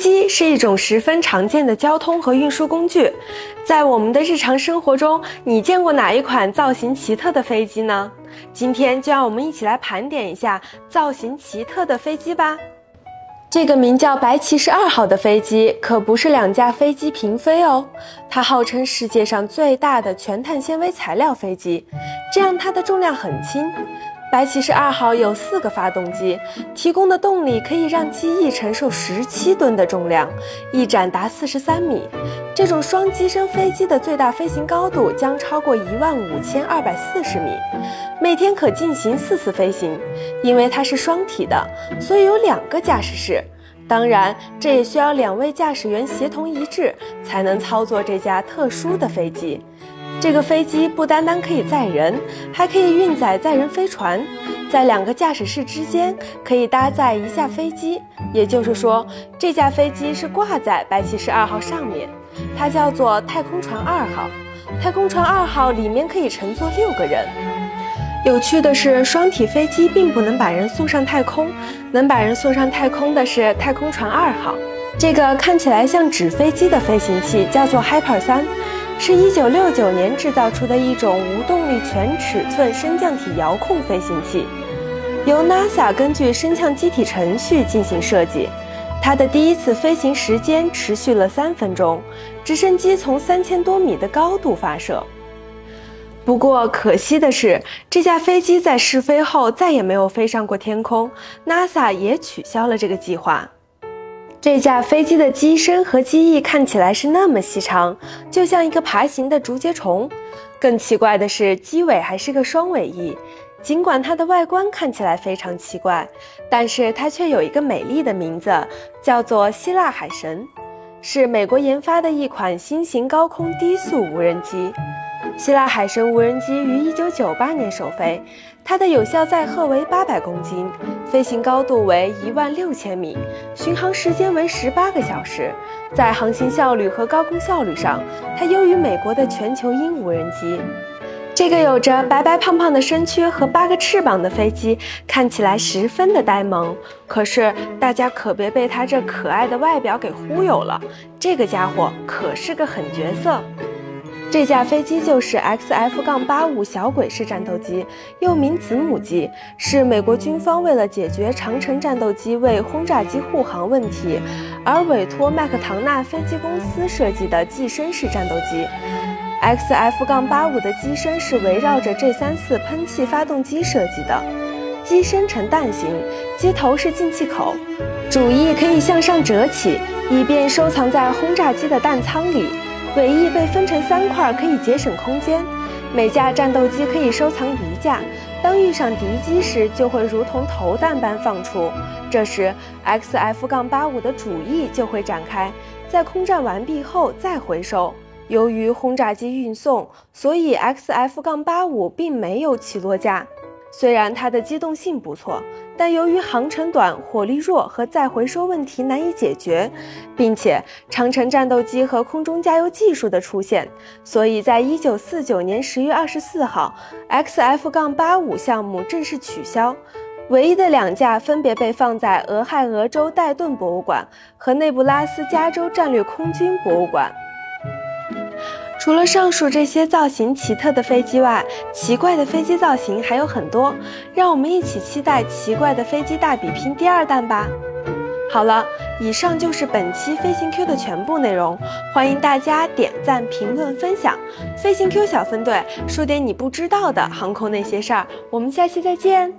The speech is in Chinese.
机是一种十分常见的交通和运输工具，在我们的日常生活中，你见过哪一款造型奇特的飞机呢？今天就让我们一起来盘点一下造型奇特的飞机吧。这个名叫白骑士二号的飞机可不是两架飞机平飞哦，它号称世界上最大的全碳纤维材料飞机，这样它的重量很轻。白骑士二号有四个发动机，提供的动力可以让机翼承受十七吨的重量，翼展达四十三米。这种双机身飞机的最大飞行高度将超过一万五千二百四十米，每天可进行四次飞行。因为它是双体的，所以有两个驾驶室。当然，这也需要两位驾驶员协同一致，才能操作这架特殊的飞机。这个飞机不单单可以载人，还可以运载载人飞船，在两个驾驶室之间可以搭载一架飞机。也就是说，这架飞机是挂在白骑士二号上面，它叫做太空船二号。太空船二号里面可以乘坐六个人。有趣的是，双体飞机并不能把人送上太空，能把人送上太空的是太空船二号。这个看起来像纸飞机的飞行器叫做 Hyper 三。是一九六九年制造出的一种无动力全尺寸升降体遥控飞行器，由 NASA 根据升降机体程序进行设计。它的第一次飞行时间持续了三分钟，直升机从三千多米的高度发射。不过可惜的是，这架飞机在试飞后再也没有飞上过天空，NASA 也取消了这个计划。这架飞机的机身和机翼看起来是那么细长，就像一个爬行的竹节虫。更奇怪的是，机尾还是个双尾翼。尽管它的外观看起来非常奇怪，但是它却有一个美丽的名字，叫做希腊海神，是美国研发的一款新型高空低速无人机。希腊海神无人机于1998年首飞，它的有效载荷为800公斤，飞行高度为1万6千米，巡航时间为18个小时。在航行效率和高空效率上，它优于美国的全球鹰无人机。这个有着白白胖胖的身躯和八个翅膀的飞机，看起来十分的呆萌。可是大家可别被它这可爱的外表给忽悠了，这个家伙可是个狠角色。这架飞机就是 XF-85 小鬼式战斗机，又名子母机，是美国军方为了解决长城战斗机为轰炸机护航问题，而委托麦克唐纳飞机公司设计的寄生式战斗机。XF-85 的机身是围绕着这三次喷气发动机设计的，机身呈蛋形，机头是进气口，主翼可以向上折起，以便收藏在轰炸机的弹舱里。尾翼被分成三块，可以节省空间。每架战斗机可以收藏一架，当遇上敌机时，就会如同投弹般放出。这时，XF-85 的主翼就会展开，在空战完毕后再回收。由于轰炸机运送，所以 XF-85 并没有起落架。虽然它的机动性不错，但由于航程短、火力弱和再回收问题难以解决，并且长城战斗机和空中加油技术的出现，所以在一九四九年十月二十四号，XF-85 项目正式取消。唯一的两架分别被放在俄亥俄州戴顿博物馆和内布拉斯加州战略空军博物馆。除了上述这些造型奇特的飞机外，奇怪的飞机造型还有很多，让我们一起期待《奇怪的飞机大比拼》第二弹吧。好了，以上就是本期飞行 Q 的全部内容，欢迎大家点赞、评论、分享。飞行 Q 小分队说点你不知道的航空那些事儿，我们下期再见。